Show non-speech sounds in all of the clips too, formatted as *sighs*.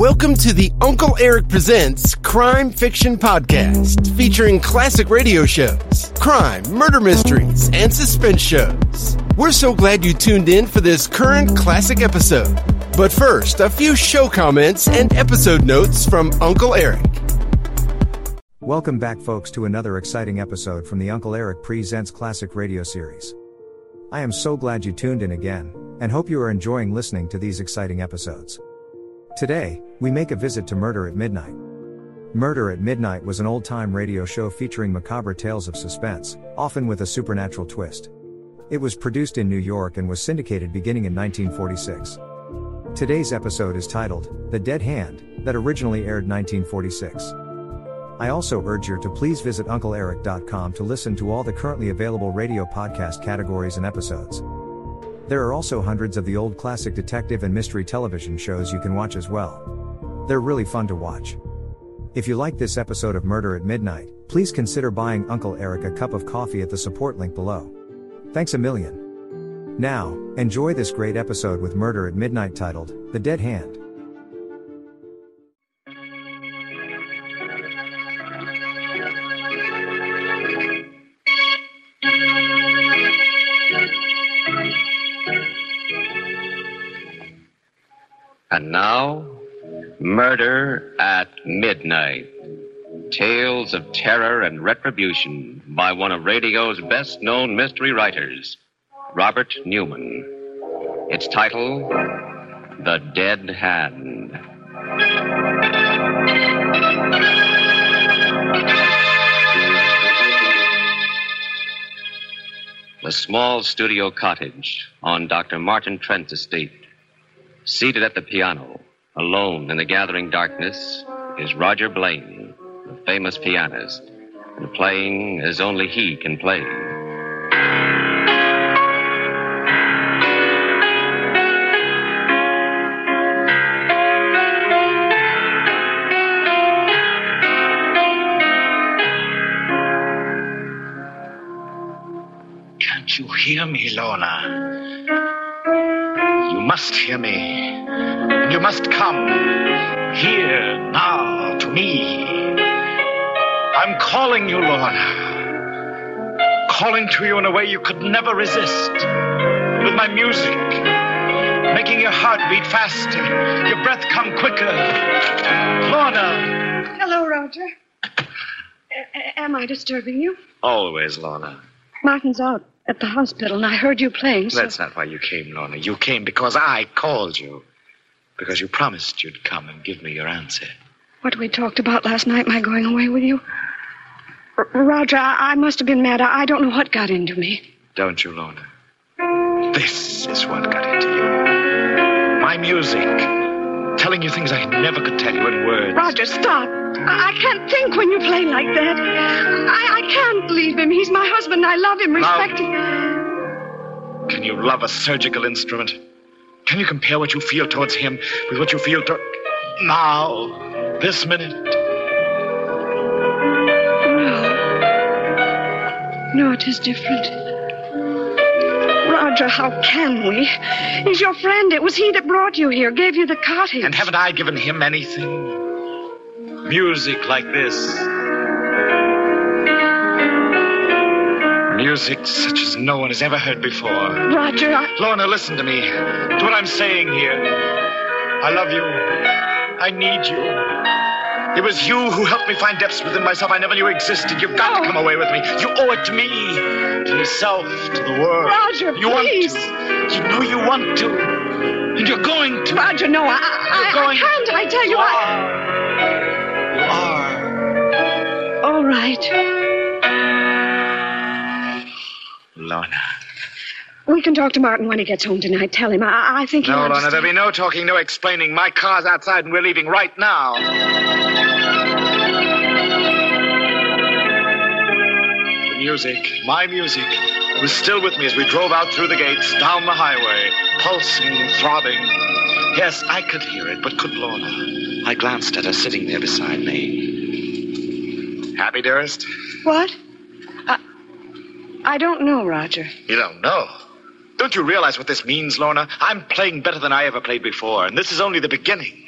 Welcome to the Uncle Erich Presents Crime Fiction Podcast, featuring classic radio shows, crime, murder mysteries, and suspense shows. We're so glad you tuned in for this current classic episode. But first, a few show comments and episode notes from Uncle Erich. Welcome back, folks, to another exciting episode from the Uncle Erich Presents Classic Radio Series. I am so glad you tuned in again, and hope you are enjoying listening to these exciting episodes. Today, we make a visit to Murder at Midnight. Murder at Midnight was an old time radio show featuring macabre tales of suspense, often with a supernatural twist. It was produced in New York and was syndicated beginning in 1946. Today's episode is titled The Dead Hand, that originally aired 1946. I also urge you to please visit UncleErich.com to listen to all the currently available radio podcast categories and episodes. There are also hundreds of the old classic detective and mystery television shows you can watch as well. They're really fun to watch. If you like this episode of Murder at Midnight, please consider buying Uncle Erich a cup of coffee at the support link below. Thanks a million. Now, enjoy this great episode with Murder at Midnight titled The Dead Hand. Now, Murder at Midnight. Tales of terror and retribution by one of radio's best known mystery writers, Robert Newman. Its title, The Dead Hand. The small studio cottage on Dr. Martin Trent's estate. Seated at the piano, alone in the gathering darkness, is Roger Blaine, the famous pianist, and playing as only he can play. Can't you hear me, Lorna? You must hear me. And you must come here now to me. I'm calling you, Lorna. Calling to you in a way you could never resist. With my music, making your heart beat faster, your breath come quicker. Lorna. Hello, Roger. A- am I disturbing you? Always, Lorna. Martin's out at the hospital, and I heard you playing. So That's not why you came, Lorna. You came because I called you. Because you promised you'd come and give me your answer. what we talked about last night, my going away with you. R- Roger, I-, I must have been mad. I-, I don't know what got into me. Don't you, Lorna? This is what got into you. My music. Telling you things I never could tell you in words. Roger, stop. I, I can't think when you play like that. I-, I can't leave him. He's my husband. I love him, respect him. Can you love a surgical instrument? Can you compare what you feel towards him with what you feel to... Now, this minute. No. No, it is different. Roger, how can we? He's your friend. It was he that brought you here, gave you the cottage. And haven't I given him anything? Music like this. Music such as no one has ever heard before. Roger, I... Lorna, listen to me. To what I'm saying here. I love you. I need you. It was you who helped me find depths within myself I never knew existed. You've got to oh. come away with me. You owe it to me, to yourself, to the world. Roger, you please. want to. You know you want to. And you're going to. Roger, no, I, I, going- I can't. I tell you, You I. are. You are. All right. Lorna. We can talk to Martin when he gets home tonight. Tell him. I, I think he'll No, Lorna, understand. there'll be no talking, no explaining. My car's outside and we're leaving right now. Music, my music, was still with me as we drove out through the gates, down the highway, pulsing, throbbing. Yes, I could hear it, but could Lorna? I glanced at her sitting there beside me. Happy, dearest? What? I, I don't know, Roger. You don't know. Don't you realize what this means, Lorna? I'm playing better than I ever played before, and this is only the beginning.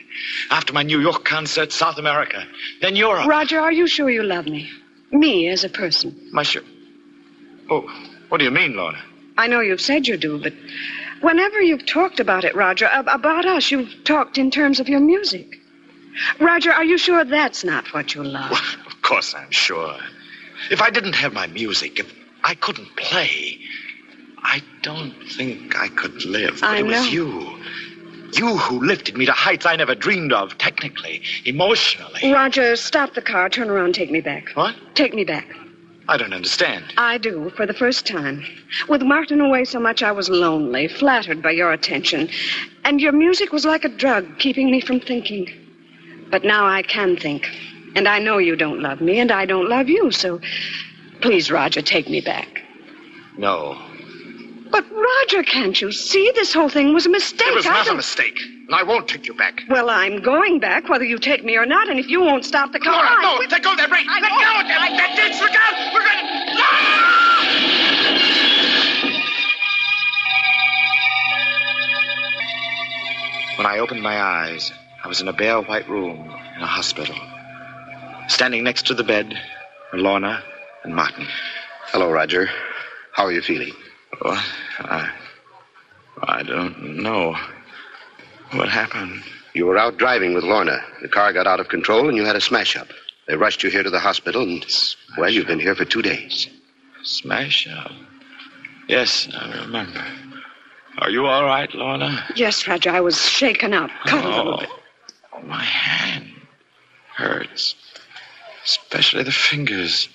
After my New York concert, South America, then Europe. Roger, are you sure you love me? Me as a person? My sure. Oh, what do you mean, Lorna? I know you've said you do, but whenever you've talked about it, Roger, ab- about us, you've talked in terms of your music. Roger, are you sure that's not what you love? Well, of course I'm sure. If I didn't have my music, if I couldn't play, I don't think I could live. But I it was know. you. You who lifted me to heights I never dreamed of, technically, emotionally. Roger, stop the car, turn around, take me back. What? Take me back. I don't understand. I do, for the first time. With Martin away so much, I was lonely, flattered by your attention. And your music was like a drug, keeping me from thinking. But now I can think. And I know you don't love me, and I don't love you, so please, Roger, take me back. No. But, Roger, can't you see this whole thing was a mistake? It was I not a don't- mistake, and I won't take you back. Well, I'm going back, whether you take me or not, and if you won't stop the car. Laura, I no, will- let go of that brake. I let won't. go of that, that ditch. Look out. We're going to... Ah! When I opened my eyes, I was in a bare white room in a hospital. Standing next to the bed were Lorna and Martin. Hello, Roger. How are you feeling? What? I, I don't know. What happened? You were out driving with Lorna. The car got out of control and you had a smash up. They rushed you here to the hospital and, well, you've been here for two days. Smash up. Yes, I remember. Are you all right, Lorna? Yes, Roger, I was shaken up, cut a little Oh, bit. my hand hurts, especially the fingers.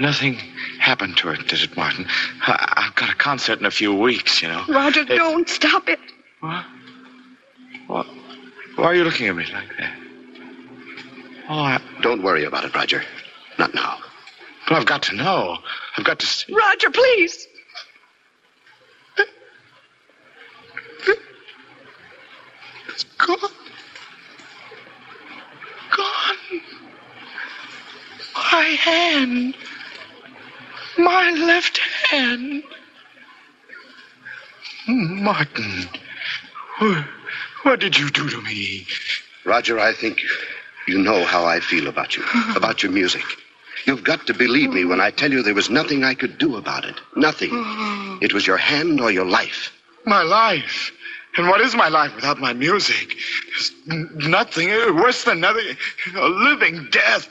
Nothing happened to it, did it, Martin? I- I've got a concert in a few weeks, you know. Roger, It- don't stop it. What? What? Why are you looking at me like that? Oh, I, Don't worry about it, Roger. Not now. but I've got to know. I've got to see. Roger, please. It's gone. Gone. My hand. My left hand. Martin, what, what did you do to me? Roger, I think you know how I feel about you, *laughs* about your music. You've got to believe me when I tell you there was nothing I could do about it. Nothing. *sighs* It was your hand or your life. My life. And what is my life without my music? N- nothing. uh, Worse than nothing. A living death.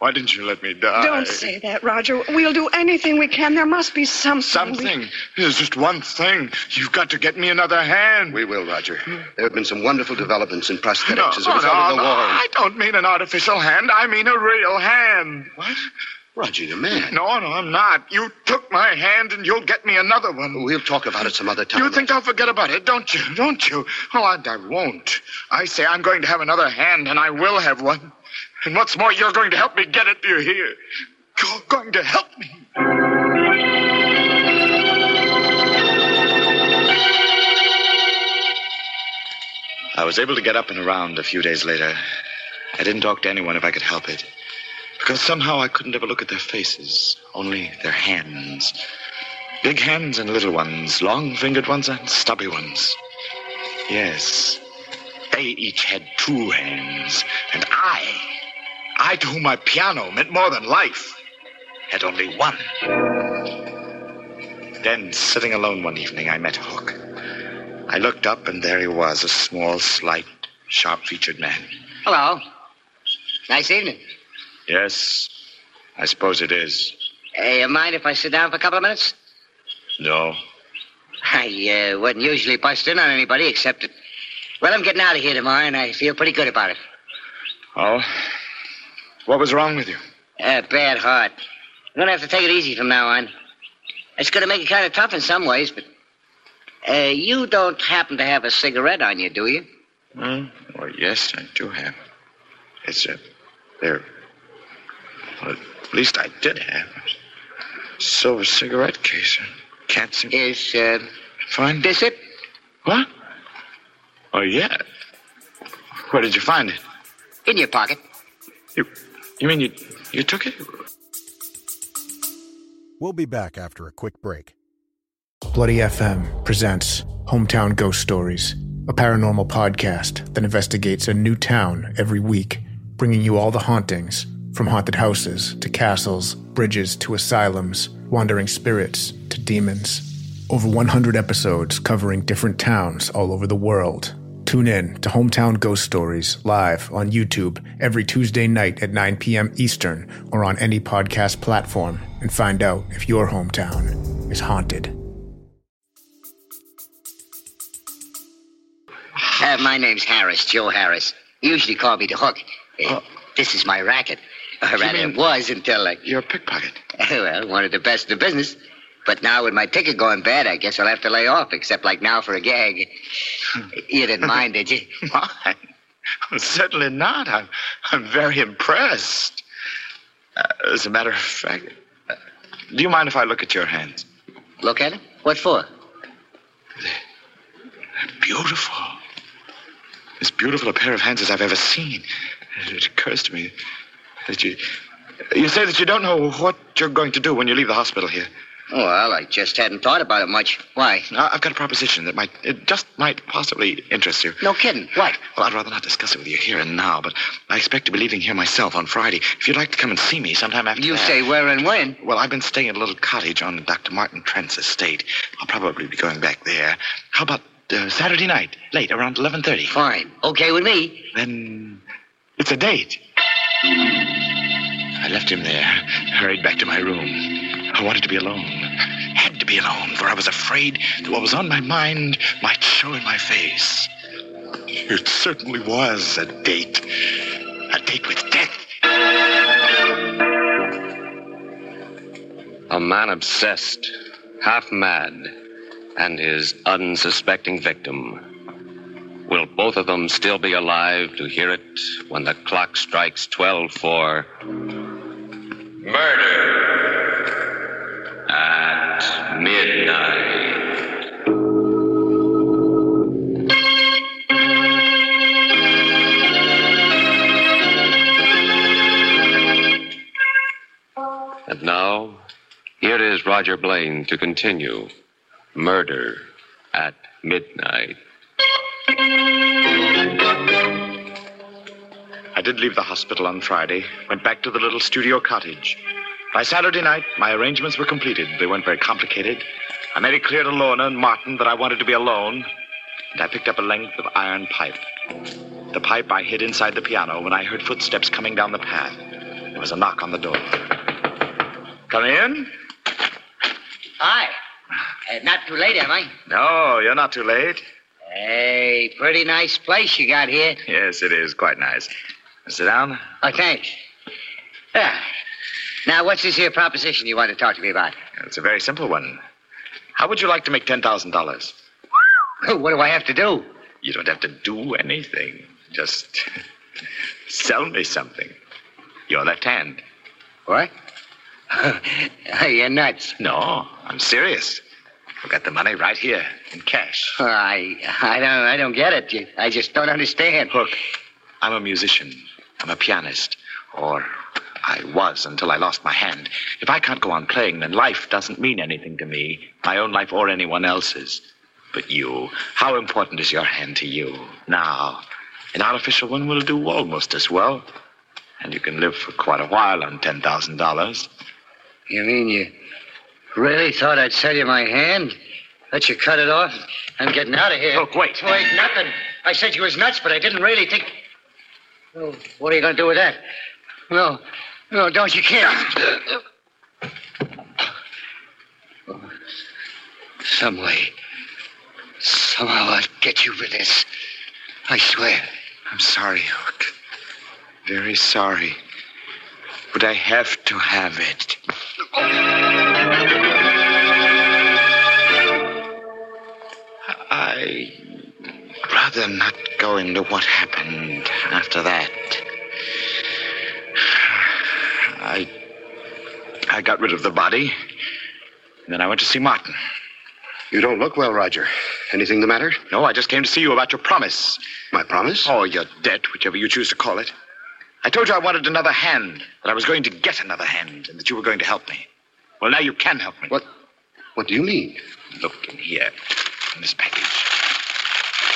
Why didn't you let me die? Don't say that, Roger. We'll do anything we can. There must be something. Something. There's just one thing. You've got to get me another hand. We will, Roger. There have been some wonderful developments in prosthetics no, as a result no, of the no, war. I don't mean an artificial hand. I mean a real hand. What? Roger, you're mad. No, no, I'm not. You took my hand and you'll get me another one. We'll talk about it some other time. You think I'll forget about it, don't you? Don't you? Oh, I, I won't. I say I'm going to have another hand, and I will have one. And what's more, you're going to help me get it, do you hear? You're going to help me. I was able to get up and around a few days later. I didn't talk to anyone if I could help it. Because somehow I couldn't ever look at their faces, only their hands. Big hands and little ones, long fingered ones and stubby ones. Yes, they each had two hands. And I, I to whom my piano meant more than life, had only one. Then, sitting alone one evening, I met Hook. I looked up, and there he was, a small, slight, sharp featured man. Hello. Nice evening. Yes, I suppose it is. Hey, you mind if I sit down for a couple of minutes? No. I uh, wouldn't usually bust in on anybody except that. Well, I'm getting out of here tomorrow, and I feel pretty good about it. Oh? What was wrong with you? Uh, bad heart. I'm gonna have to take it easy from now on. It's gonna make it kind of tough in some ways, but. Uh, you don't happen to have a cigarette on you, do you? Hmm? Well, yes, I do have. It's a. There. Well, at least I did have a silver cigarette case. I can't seem to Is uh, find this it? What? Oh, yeah. Where did you find it? In your pocket. You, you mean you, you took it? We'll be back after a quick break. Bloody FM presents Hometown Ghost Stories. a paranormal podcast that investigates a new town every week, bringing you all the hauntings from haunted houses to castles, bridges to asylums, wandering spirits to demons. Over 100 episodes covering different towns all over the world. Tune in to Hometown Ghost Stories live on YouTube every Tuesday night at 9 p.m. Eastern or on any podcast platform and find out if your hometown is haunted. Uh, my name's Harris, Joe Harris. You usually call me the Hook. Uh, this is my racket. Or rather, it was until I... You're a pickpocket. *laughs* well, one of the best in the business. But now with my ticket going bad, I guess I'll have to lay off, except like now for a gag. you didn't *laughs* mind, did you? Why? Certainly not. I'm, I'm very impressed. Uh, as a matter of fact, uh, do you mind if I look at your hands? Look at it. What for? They're Beautiful. As beautiful a pair of hands as I've ever seen. It occurs to me that you. You say that you don't know what you're going to do when you leave the hospital here. Well, I just hadn't thought about it much. Why? Now, I've got a proposition that might, it just might possibly interest you. No kidding. What? Well, I'd rather not discuss it with you here and now, but I expect to be leaving here myself on Friday. If you'd like to come and see me sometime after You that. say where and when? Well, I've been staying at a little cottage on Dr. Martin Trent's estate. I'll probably be going back there. How about uh, Saturday night, late, around 11.30? Fine. Okay with me. Then it's a date. I left him there, hurried back to my room. I wanted to be alone. Had to be alone, for I was afraid that what was on my mind might show in my face. It certainly was a date. A date with death. A man obsessed, half mad, and his unsuspecting victim. Will both of them still be alive to hear it when the clock strikes 12 for murder at midnight? And now, here is Roger Blaine to continue Murder at Midnight. I did leave the hospital on Friday, went back to the little studio cottage. By Saturday night, my arrangements were completed. They weren't very complicated. I made it clear to Lorna and Martin that I wanted to be alone, and I picked up a length of iron pipe. The pipe I hid inside the piano when I heard footsteps coming down the path. There was a knock on the door. Come in? Hi. Uh, not too late, am I? No, you're not too late. Hey, pretty nice place you got here. Yes, it is quite nice. Sit down. Oh, thanks. Ah. Now, what's this here proposition you want to talk to me about? It's a very simple one. How would you like to make $10,000? what do I have to do? You don't have to do anything. Just *laughs* sell me something. Your left hand. What? *laughs* You're nuts. No, I'm serious. I've got the money right here in cash. I, I don't, I don't get it. I just don't understand. Look, I'm a musician. I'm a pianist. Or I was until I lost my hand. If I can't go on playing, then life doesn't mean anything to me, my own life or anyone else's. But you, how important is your hand to you? Now, an artificial one will do almost as well. And you can live for quite a while on $10,000. You mean you really thought I'd sell you my hand? Let you cut it off? I'm getting out of here. Look, wait. Wait, nothing. I said you was nuts, but I didn't really think. Oh, what are you going to do with that? No, no, don't you can't. Some way, somehow I'll get you for this. I swear. I'm sorry, Hook. Very sorry. But I have to have it. I'd rather not go into what happened after that. I. I got rid of the body. And then I went to see Martin. You don't look well, Roger. Anything the matter? No, I just came to see you about your promise. My promise? Or your debt, whichever you choose to call it. I told you I wanted another hand, that I was going to get another hand, and that you were going to help me. Well, now you can help me. What? What do you mean? Look in here, in this package.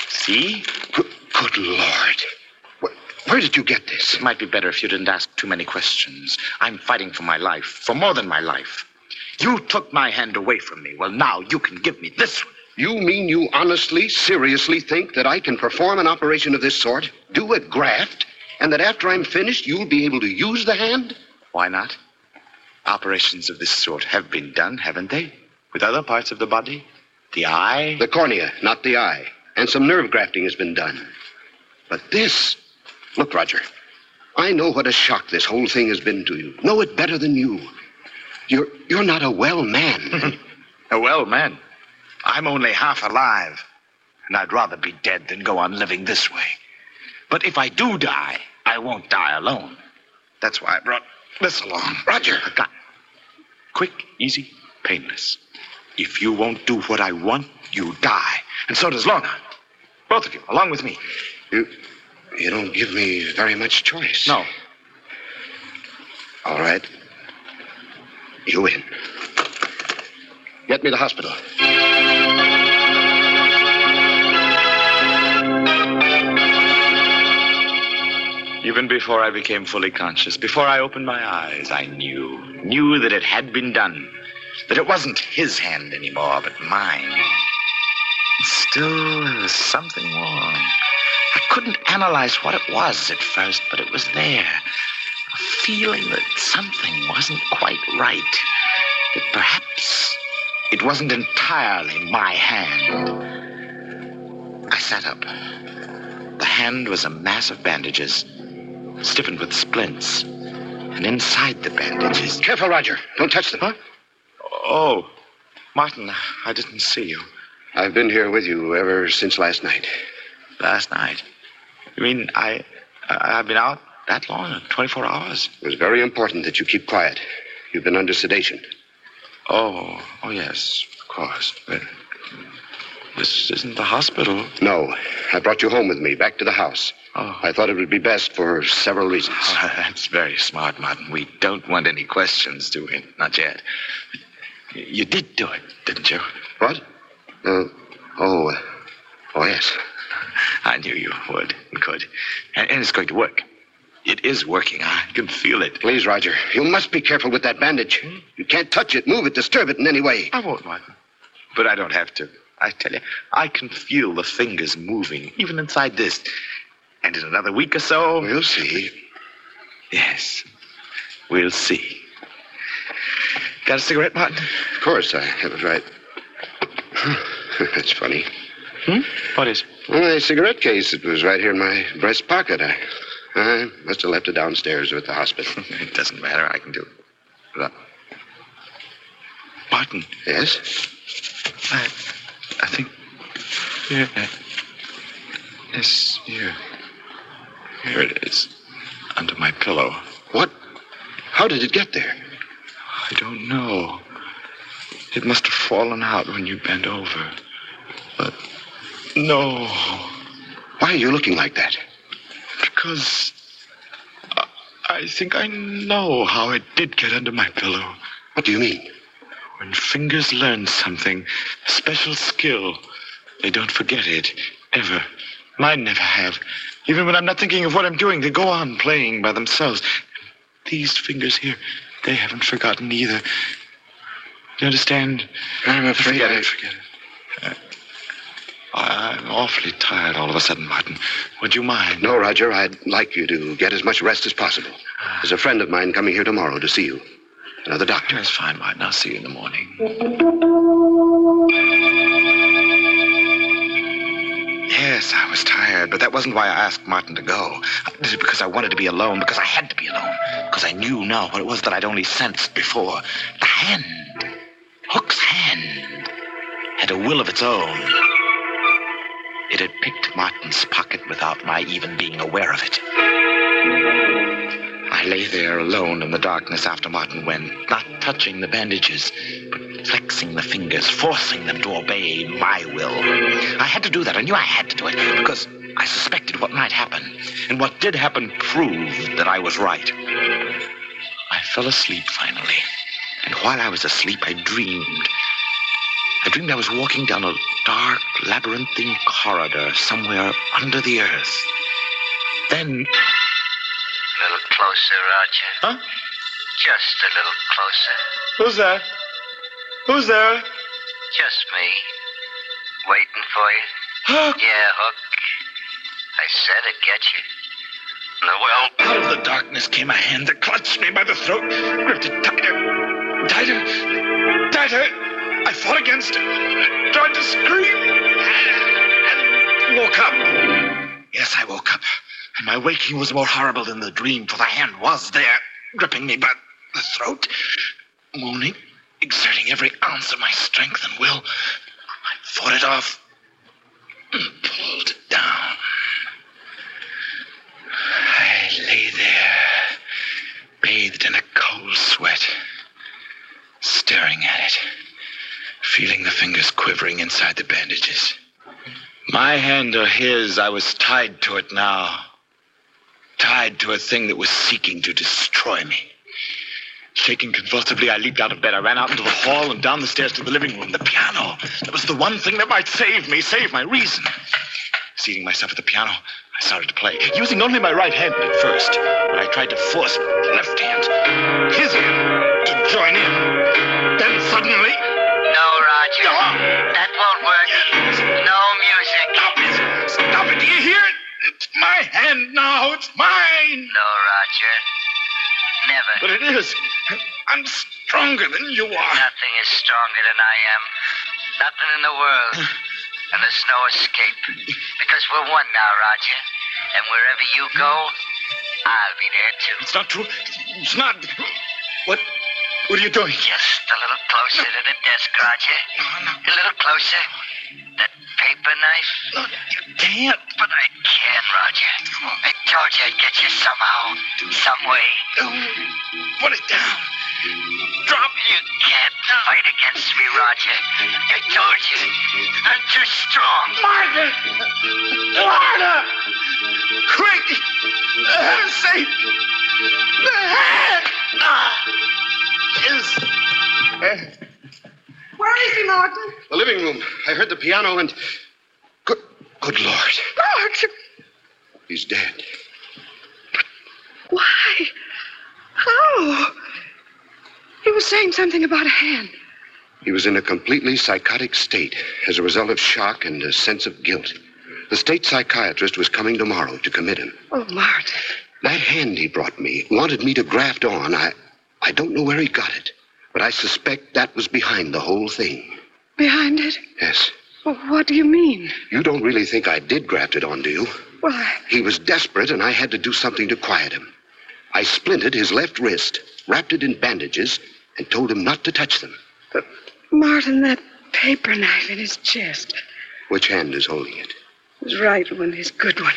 See? Good, good Lord. Where, did you get this? It might be better if you didn't ask too many questions. I'm fighting for my life, for more than my life. You took my hand away from me. Well, now you can give me this one. You mean you honestly, seriously think that I can perform an operation of this sort, do a graft, and that after I'm finished, you'll be able to use the hand? Why not? Operations of this sort have been done, haven't they? With other parts of the body? The eye? The cornea, not the eye. And some nerve grafting has been done. But this. Look, Roger. I know what a shock this whole thing has been to you. Know it better than you. You're you're not a well man. *laughs* a well man. I'm only half alive. And I'd rather be dead than go on living this way. But if I do die, I won't die alone. That's why I brought this along. Roger. A gun. Quick, easy, painless. If you won't do what I want, you die. And so does Lorna. Both of you, along with me. You you don't give me very much choice. No. All right. You win. Get me to the hospital. Even before I became fully conscious, before I opened my eyes, I knew, knew that it had been done. That it wasn't his hand anymore, but mine. Still, there was something wrong. I couldn't analyze what it was at first, but it was there. A feeling that something wasn't quite right. That perhaps it wasn't entirely my hand. I sat up. The hand was a mass of bandages, stiffened with splints. And inside the bandages. Careful, Roger. Don't touch them. Huh? Oh, Martin, I didn't see you. I've been here with you ever since last night. Last night? You mean I, I I've been out that long? 24 hours? It was very important that you keep quiet. You've been under sedation. Oh, oh yes, of course. But this isn't the hospital. No, I brought you home with me, back to the house. Oh. I thought it would be best for several reasons. Oh, *laughs* that's very smart, Martin. We don't want any questions, do we? Not yet. You did do it, didn't you? What? Uh, oh, uh, oh yes. *laughs* I knew you would and could. And, and it's going to work. It is working. I can feel it. Please, Roger, you must be careful with that bandage. You can't touch it, move it, disturb it in any way. I won't, Martin. But I don't have to. I tell you, I can feel the fingers moving, even inside this. And in another week or so. We'll see. Yes, we'll see. Got a cigarette, Martin? Of course, I have it right. *sighs* That's funny. Hmm? What is? My cigarette case, it was right here in my breast pocket. I, I must have left it downstairs or at the hospital. *laughs* it doesn't matter. I can do it. Look. Martin. Yes? I, I think. Here. Uh, yes, here. Here it is. Under my pillow. What? How did it get there? I don't know. It must have fallen out when you bent over. No. Why are you looking like that? Because I, I think I know how it did get under my pillow. What do you mean? When fingers learn something, a special skill, they don't forget it, ever. Mine never have. Even when I'm not thinking of what I'm doing, they go on playing by themselves. These fingers here, they haven't forgotten either. You understand? I'm afraid Forget I- it, forget it. Uh, I'm awfully tired all of a sudden, Martin. Would you mind? No, Roger, I'd like you to get as much rest as possible. There's a friend of mine coming here tomorrow to see you. Another doctor. That's fine, Martin. I'll see you in the morning. Yes, I was tired, but that wasn't why I asked Martin to go. I did it because I wanted to be alone, because I had to be alone, because I knew now what it was that I'd only sensed before. The hand, Hook's hand, had a will of its own. It had picked Martin's pocket without my even being aware of it. I lay there alone in the darkness after Martin went, not touching the bandages, but flexing the fingers, forcing them to obey my will. I had to do that. I knew I had to do it because I suspected what might happen. And what did happen proved that I was right. I fell asleep finally. And while I was asleep, I dreamed. I dreamed I was walking down a dark, labyrinthine corridor somewhere under the earth. Then. A little closer, Roger. Huh? Just a little closer. Who's there? Who's there? Just me. Waiting for you. Hook! Yeah, Hook. I said I'd get you. No, well, Out of the darkness came a hand that clutched me by the throat, gripped it tighter, tighter, tighter. I fought against it, tried to scream, and woke up. Yes, I woke up. And my waking was more horrible than the dream, for the hand was there, gripping me by the throat, moaning, exerting every ounce of my strength and will. I fought it off and pulled it down. I lay there, bathed in a cold sweat, staring at it, feeling the fingers quivering inside the bandages. My hand or his, I was tied to it now. Tied to a thing that was seeking to destroy me. Shaking convulsively, I leaped out of bed. I ran out into the hall and down the stairs to the living room. The piano. That was the one thing that might save me, save my reason. Seating myself at the piano, I started to play, using only my right hand at first. But I tried to force my left hand, his hand, to join in. Then suddenly, Roger. That won't work. No music. stop it! Stop it! Do you hear it? It's my hand now. It's mine. No, Roger. Never. But it is. I'm stronger than you are. Nothing is stronger than I am. Nothing in the world. And there's no escape. Because we're one now, Roger. And wherever you go, I'll be there too. It's not true. It's not. What? What are you doing? Just a little closer to the desk, Roger. A little closer. That paper knife. No, you can't. But I can, Roger. I told you I'd get you somehow. Some way. Put it down. Drop You can't fight against me, Roger. I told you. I'm too strong. Martha! Martha! Quick! Uh, safe! The hand! Ah! Is. Uh, Where is he, Martin? The living room. I heard the piano and. Good, good Lord. Martin, He's dead. why? How? He was saying something about a hand. He was in a completely psychotic state as a result of shock and a sense of guilt. The state psychiatrist was coming tomorrow to commit him. Oh, Martin. That hand he brought me wanted me to graft on. I, I don't know where he got it, but I suspect that was behind the whole thing. Behind it? Yes. Well, what do you mean? You don't really think I did graft it on, do you? Well, I... He was desperate, and I had to do something to quiet him. I splinted his left wrist, wrapped it in bandages, and told him not to touch them. But, Martin, that paper knife in his chest. Which hand is holding it? His right one, his good one.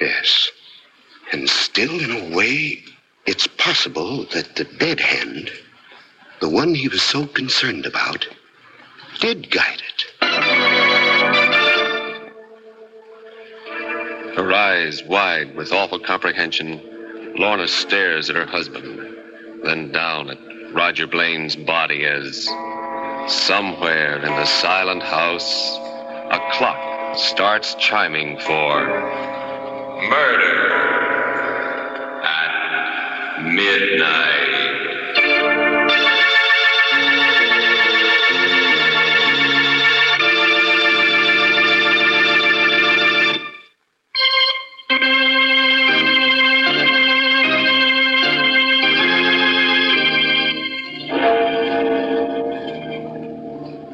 Yes. And still, in a way, it's possible that the dead hand, the one he was so concerned about, did guide it. Her eyes wide with awful comprehension, Lorna stares at her husband, then down at Roger Blaine's body as somewhere in the silent house, a clock starts chiming for murder.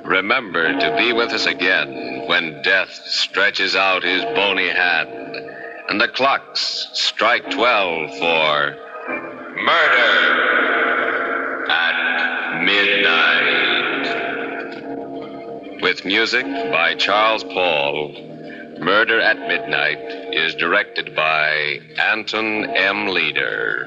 Remember to be with us again when death stretches out his bony hand and the clocks strike 12 for murder at midnight. With music by Charles Paul, Murder at Midnight is directed by Anton M. Leader.